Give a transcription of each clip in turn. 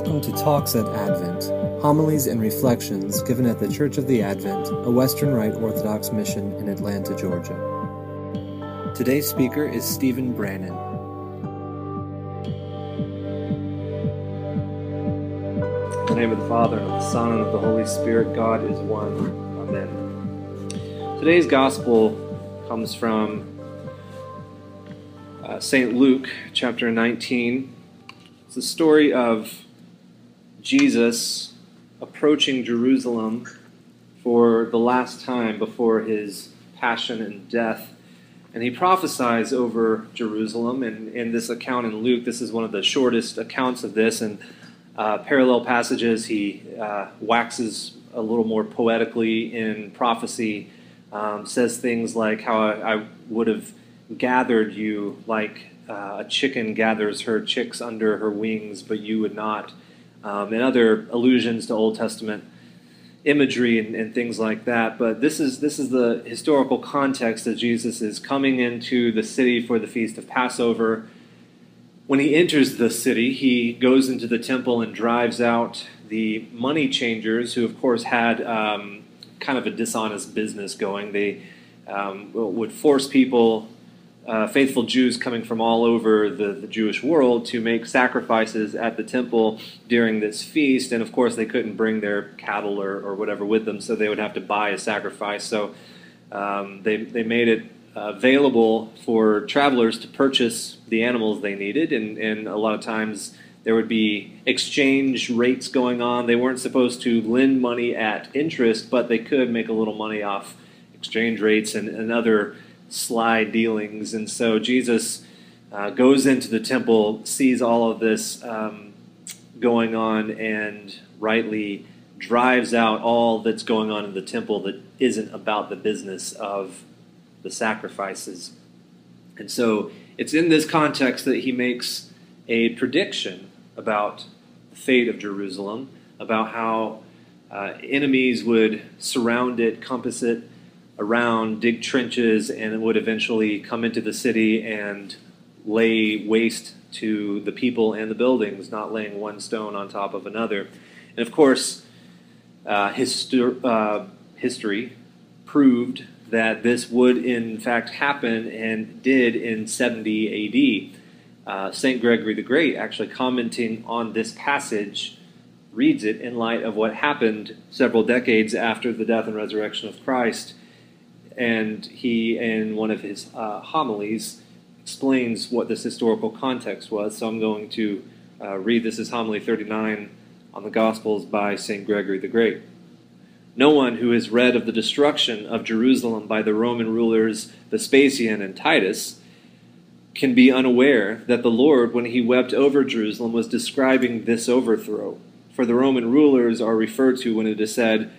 Welcome to Talks at Advent, homilies and reflections given at the Church of the Advent, a Western Rite Orthodox mission in Atlanta, Georgia. Today's speaker is Stephen Brannan. In the name of the Father, and of the Son, and of the Holy Spirit, God is one. Amen. Today's Gospel comes from uh, St. Luke, chapter 19. It's the story of Jesus approaching Jerusalem for the last time before his passion and death. And he prophesies over Jerusalem. And in this account in Luke, this is one of the shortest accounts of this. And uh, parallel passages, he uh, waxes a little more poetically in prophecy, um, says things like how I, I, would have gathered you like uh, a chicken gathers her chicks under her wings, but you would not um, and other allusions to Old Testament imagery and, and, things like that. But this is this is the historical context that Jesus is coming into the city for the feast of Passover. When he enters the city, he goes into the temple and drives out the money changers, who of course had um, kind of a dishonest business going. They um, would force people uh, faithful Jews coming from all over the, the, Jewish world to make sacrifices at the temple during this feast. And of course, they couldn't bring their cattle or, or whatever with them, so they would have to buy a sacrifice. So um, they, they made it available for travelers to purchase the animals they needed. And, and a lot of times, there would be exchange rates going on. They weren't supposed to lend money at interest, but they could make a little money off exchange rates and, and other sly dealings. And so Jesus uh, goes into the temple, sees all of this um, going on, and rightly drives out all that's going on in the temple that isn't about the business of the sacrifices. And so it's in this context that he makes a prediction about the fate of Jerusalem, about how uh, enemies would surround it, compass it, around, dig trenches, and would eventually come into the city and lay waste to the people and the buildings, not laying one stone on top of another. And of course, uh, histor- uh, history proved that this would in fact happen and did in 70 AD. Uh, St. Gregory the Great, actually commenting on this passage, reads it in light of what happened several decades after the death and resurrection of Christ and he, in one of his uh, homilies, explains what this historical context was. So I'm going to uh, read this as homily 39 on the Gospels by St. Gregory the Great. No one who has read of the destruction of Jerusalem by the Roman rulers Vespasian and Titus can be unaware that the Lord, when he wept over Jerusalem, was describing this overthrow. For the Roman rulers are referred to when it is said,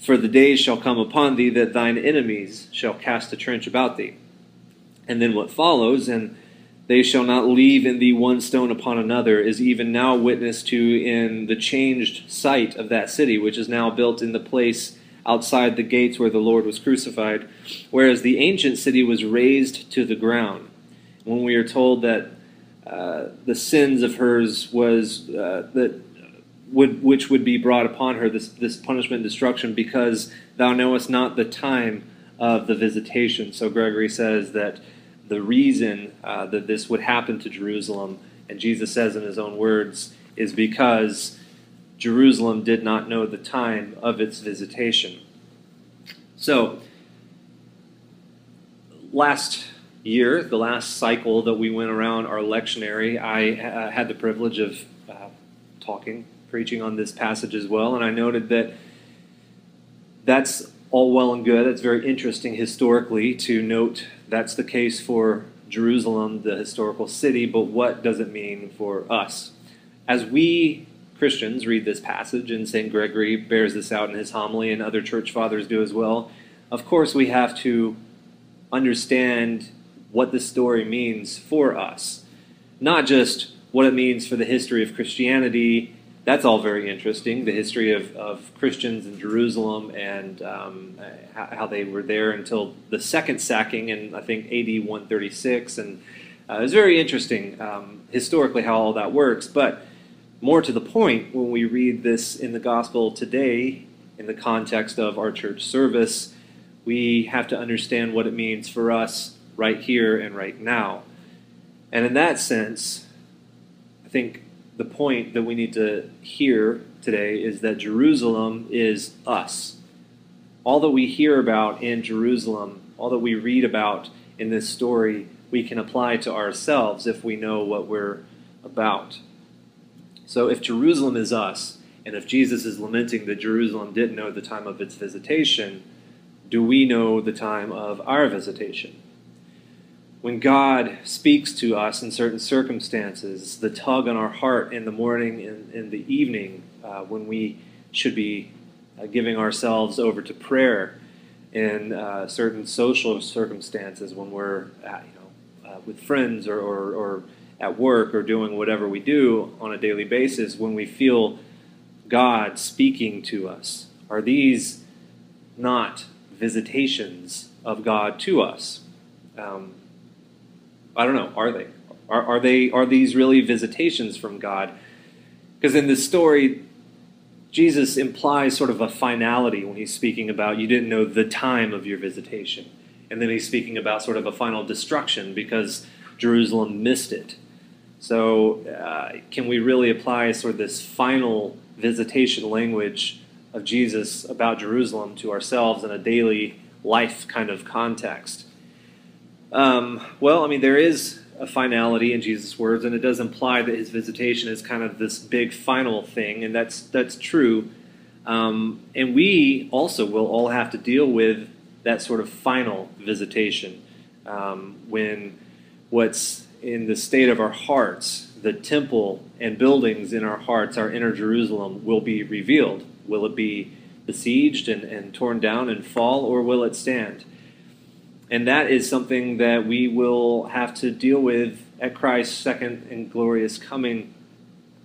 for the days shall come upon thee that thine enemies shall cast a trench about thee. And then what follows, and they shall not leave in thee one stone upon another, is even now witnessed to in the changed site of that city, which is now built in the place outside the gates where the Lord was crucified, whereas the ancient city was razed to the ground. When we are told that uh, the sins of hers was uh, that would, which would be brought upon her, this, this punishment and destruction, because thou knowest not the time of the visitation. So Gregory says that the reason uh, that this would happen to Jerusalem, and Jesus says in his own words, is because Jerusalem did not know the time of its visitation. So, last year, the last cycle that we went around our lectionary, I uh, had the privilege of uh, talking preaching on this passage as well, and I noted that that's all well and good. It's very interesting historically to note that's the case for Jerusalem, the historical city, but what does it mean for us? As we Christians read this passage, and St. Gregory bears this out in his homily, and other church fathers do as well, of course we have to understand what this story means for us. Not just what it means for the history of Christianity that's all very interesting. The history of, of Christians in Jerusalem and um, how they were there until the second sacking in, I think, AD 136. And uh, it's very interesting um, historically how all that works. But more to the point, when we read this in the gospel today, in the context of our church service, we have to understand what it means for us right here and right now. And in that sense, I think the point that we need to hear today is that Jerusalem is us. All that we hear about in Jerusalem, all that we read about in this story, we can apply to ourselves if we know what we're about. So if Jerusalem is us, and if Jesus is lamenting that Jerusalem didn't know the time of its visitation, do we know the time of our visitation? When God speaks to us in certain circumstances, the tug on our heart in the morning and in the evening, uh, when we should be uh, giving ourselves over to prayer in uh, certain social circumstances, when we're at, you know, uh, with friends or, or, or at work or doing whatever we do on a daily basis, when we feel God speaking to us, are these not visitations of God to us? Um, I don't know. Are they? Are, are they? Are these really visitations from God? Because in this story, Jesus implies sort of a finality when he's speaking about you didn't know the time of your visitation, and then he's speaking about sort of a final destruction because Jerusalem missed it. So, uh, can we really apply sort of this final visitation language of Jesus about Jerusalem to ourselves in a daily life kind of context? Um, well, I mean, there is a finality in Jesus' words, and it does imply that his visitation is kind of this big final thing, and that's that's true. Um, and we also will all have to deal with that sort of final visitation um, when what's in the state of our hearts, the temple and buildings in our hearts, our inner Jerusalem, will be revealed. Will it be besieged and, and torn down and fall, or will it stand? And that is something that we will have to deal with at Christ's second and glorious coming,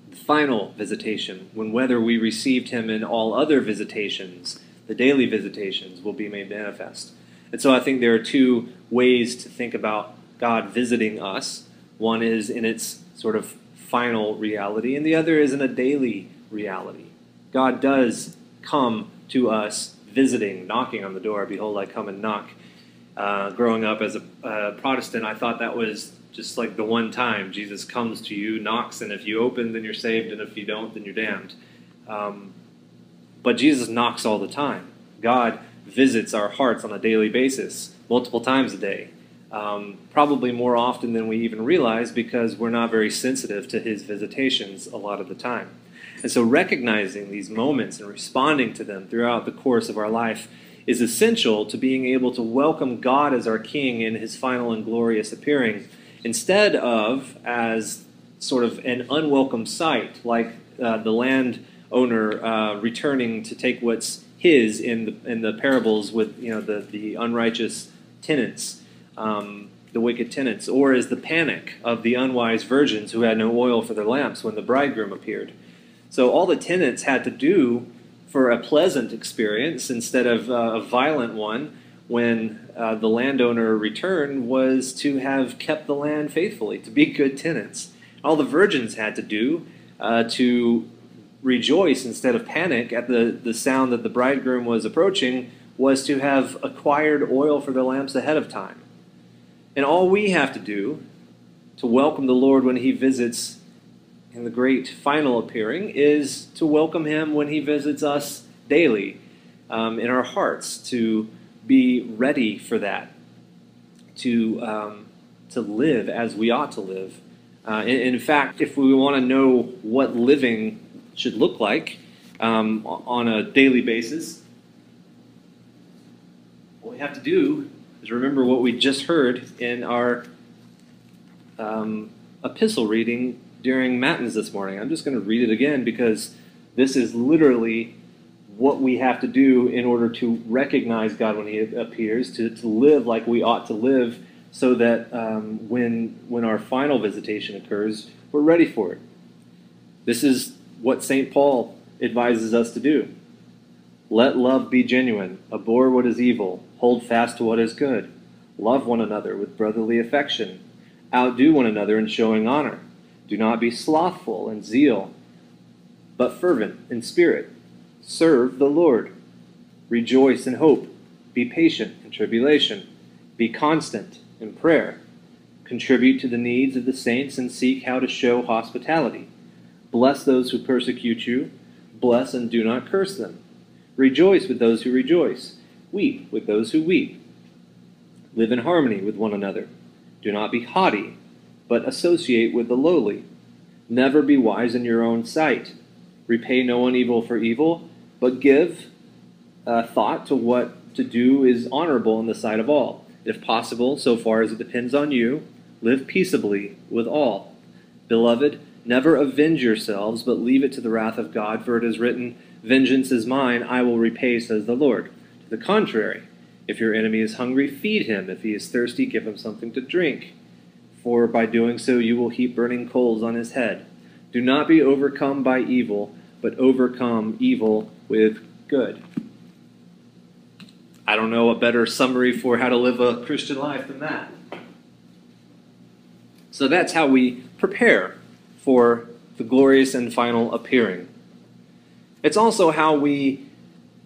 the final visitation, when whether we received him in all other visitations, the daily visitations, will be made manifest. And so I think there are two ways to think about God visiting us one is in its sort of final reality, and the other is in a daily reality. God does come to us visiting, knocking on the door. Behold, I come and knock. Uh, growing up as a uh, Protestant, I thought that was just like the one time Jesus comes to you, knocks, and if you open, then you're saved, and if you don't, then you're damned. Um, but Jesus knocks all the time. God visits our hearts on a daily basis, multiple times a day um, probably more often than we even realize because we're not very sensitive to his visitations a lot of the time. And so, recognizing these moments and responding to them throughout the course of our life is essential to being able to welcome God as our King in his final and glorious appearing, instead of as sort of an unwelcome sight, like uh, the landowner uh, returning to take what's his in the, in the parables with you know the, the unrighteous tenants um, the wicked tenants, or as the panic of the unwise virgins who had no oil for their lamps when the bridegroom appeared. So all the tenants had to do for a pleasant experience instead of uh, a violent one when uh, the landowner returned was to have kept the land faithfully, to be good tenants. All the virgins had to do uh, to rejoice instead of panic at the, the sound that the bridegroom was approaching was to have acquired oil for their lamps ahead of time. And all we have to do to welcome the Lord when He visits in the great final appearing is to welcome Him when He visits us daily um, in our hearts, to be ready for that, to, um, to live as we ought to live. Uh, in, in, fact, if we want to know what living should look like um, on a daily basis, what we have to do is remember what we just heard in our um, epistle reading during Matins this morning. I'm just going to read it again because this is literally what we have to do in order to recognize God when He appears, to, to live like we ought to live, so that um, when, when our final visitation occurs, we're ready for it. This is what St. Paul advises us to do. Let love be genuine, abhor what is evil, Hold fast to what is good. Love one another with brotherly affection. Outdo one another in showing honor. Do not be slothful in zeal. but fervent in spirit. Serve the Lord. Rejoice in hope. Be patient in tribulation. Be constant in prayer. Contribute to the needs of the saints and seek how to show hospitality. Bless those who persecute you. Bless and do not curse them. Rejoice with those who rejoice. Weep with those who weep. Live in harmony with one another. Do not be haughty, but associate with the lowly. Never be wise in your own sight. Repay no one evil for evil, but give uh, thought to what to do is honorable in the sight of all. If possible, so far as it depends on you, live peaceably with all. Beloved, never avenge yourselves, but leave it to the wrath of God, for it is written, Vengeance is mine, I will repay, says the Lord. To the contrary, if your enemy is hungry, feed him. If he is thirsty, give him something to drink. For by doing so you will heap burning coals on his head. Do not be overcome by evil, but overcome evil with good. I don't know a better summary for how to live a Christian life than that. So that's how we prepare for the glorious and final appearing. It's also how we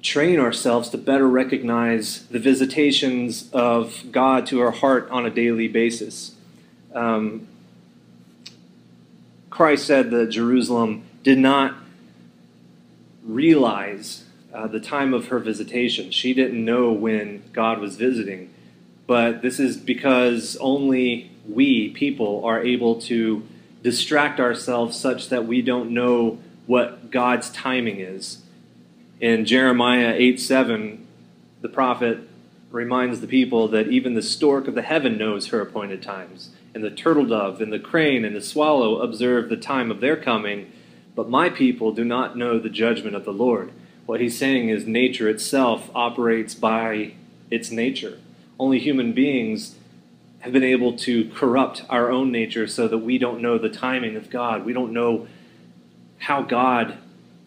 train ourselves to better recognize the visitations of God to our heart on a daily basis. Um, Christ said that Jerusalem did not realize uh, the time of her visitation. She didn't know when God was visiting. But this is because only we, people, are able to distract ourselves such that we don't know what God's timing is. In Jeremiah 8 7, the prophet reminds the people that even the stork of the heaven knows her appointed times, and the turtle dove, and the crane, and the swallow observe the time of their coming, but my people do not know the judgment of the Lord. What he's saying is nature itself operates by its nature. Only human beings have been able to corrupt our own nature so that we don't know the timing of God. We don't know how God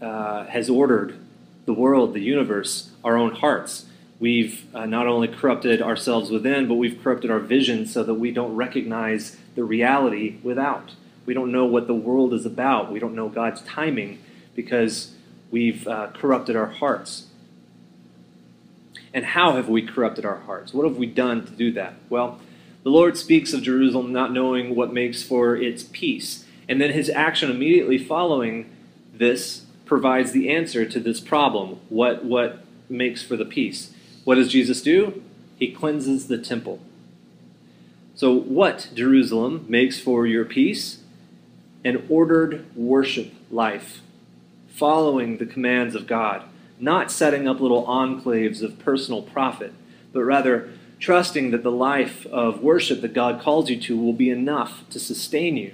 uh, has ordered the world, the universe, our own hearts. We've uh, not only corrupted ourselves within, but we've corrupted our vision so that we don't recognize the reality without. We don't know what the world is about. We don't know God's timing because we've uh, corrupted our hearts. And how have we corrupted our hearts? What have we done to do that? Well, the Lord speaks of Jerusalem not knowing what makes for its peace. And then his action immediately following this provides the answer to this problem. What, what makes for the peace? What does Jesus do? He cleanses the temple. So, what, Jerusalem, makes for your peace? An ordered worship life following the commands of God, not setting up little enclaves of personal profit, but rather trusting that the life of worship that God calls you to will be enough to sustain you.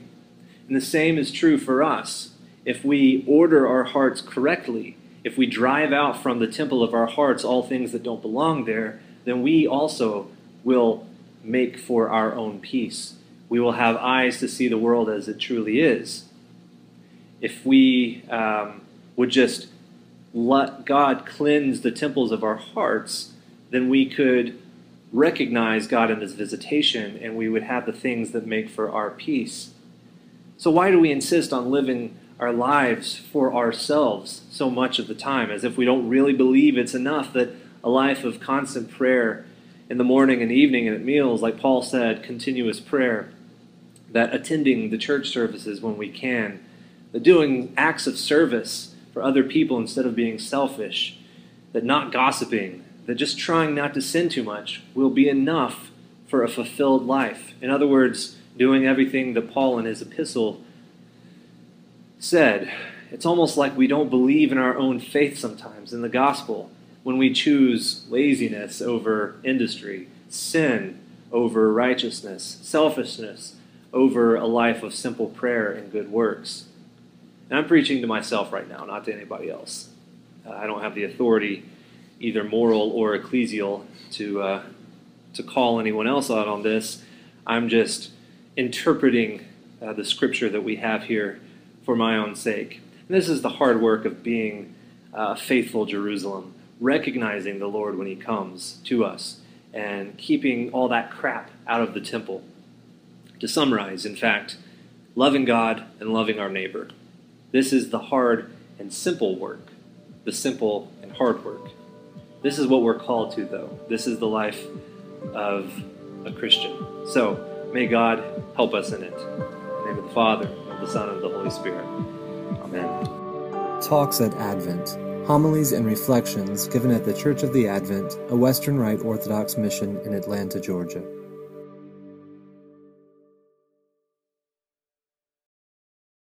And the same is true for us. If we order our hearts correctly, if we drive out from the temple of our hearts all things that don't belong there, then we also will make for our own peace. We will have eyes to see the world as it truly is. If we um, would just let God cleanse the temples of our hearts, then we could recognize God in His visitation and we would have the things that make for our peace. So, why do we insist on living our lives for ourselves so much of the time, as if we don't really believe it's enough that a life of constant prayer in the morning and evening and at meals, like Paul said, continuous prayer, that attending the church services when we can, that doing acts of service for other people instead of being selfish, that not gossiping, that just trying not to sin too much will be enough for a fulfilled life. In other words, doing everything that Paul in his epistle said. It's almost like we don't believe in our own faith sometimes in the gospel when we choose laziness over industry, sin over righteousness, selfishness over a life of simple prayer and good works. And I'm preaching to myself right now, not to anybody else. Uh, I don't have the authority, either moral or ecclesial, to, uh, to call anyone else out on this. I'm just interpreting uh, the scripture that we have here for my own sake. And this is the hard work of being uh, a faithful Jerusalem, recognizing the Lord when He comes to us, and keeping all that crap out of the temple. To summarize, in fact, loving God and loving our neighbor. This is the hard and simple work, the simple and hard work. This is what we're called to, though. This is the life of a Christian. So may God help us in it. In the name of the Father, the Son, and of the Holy Spirit. Amen. Talks at Advent Homilies and Reflections given at the Church of the Advent, a Western Rite Orthodox mission in Atlanta, Georgia.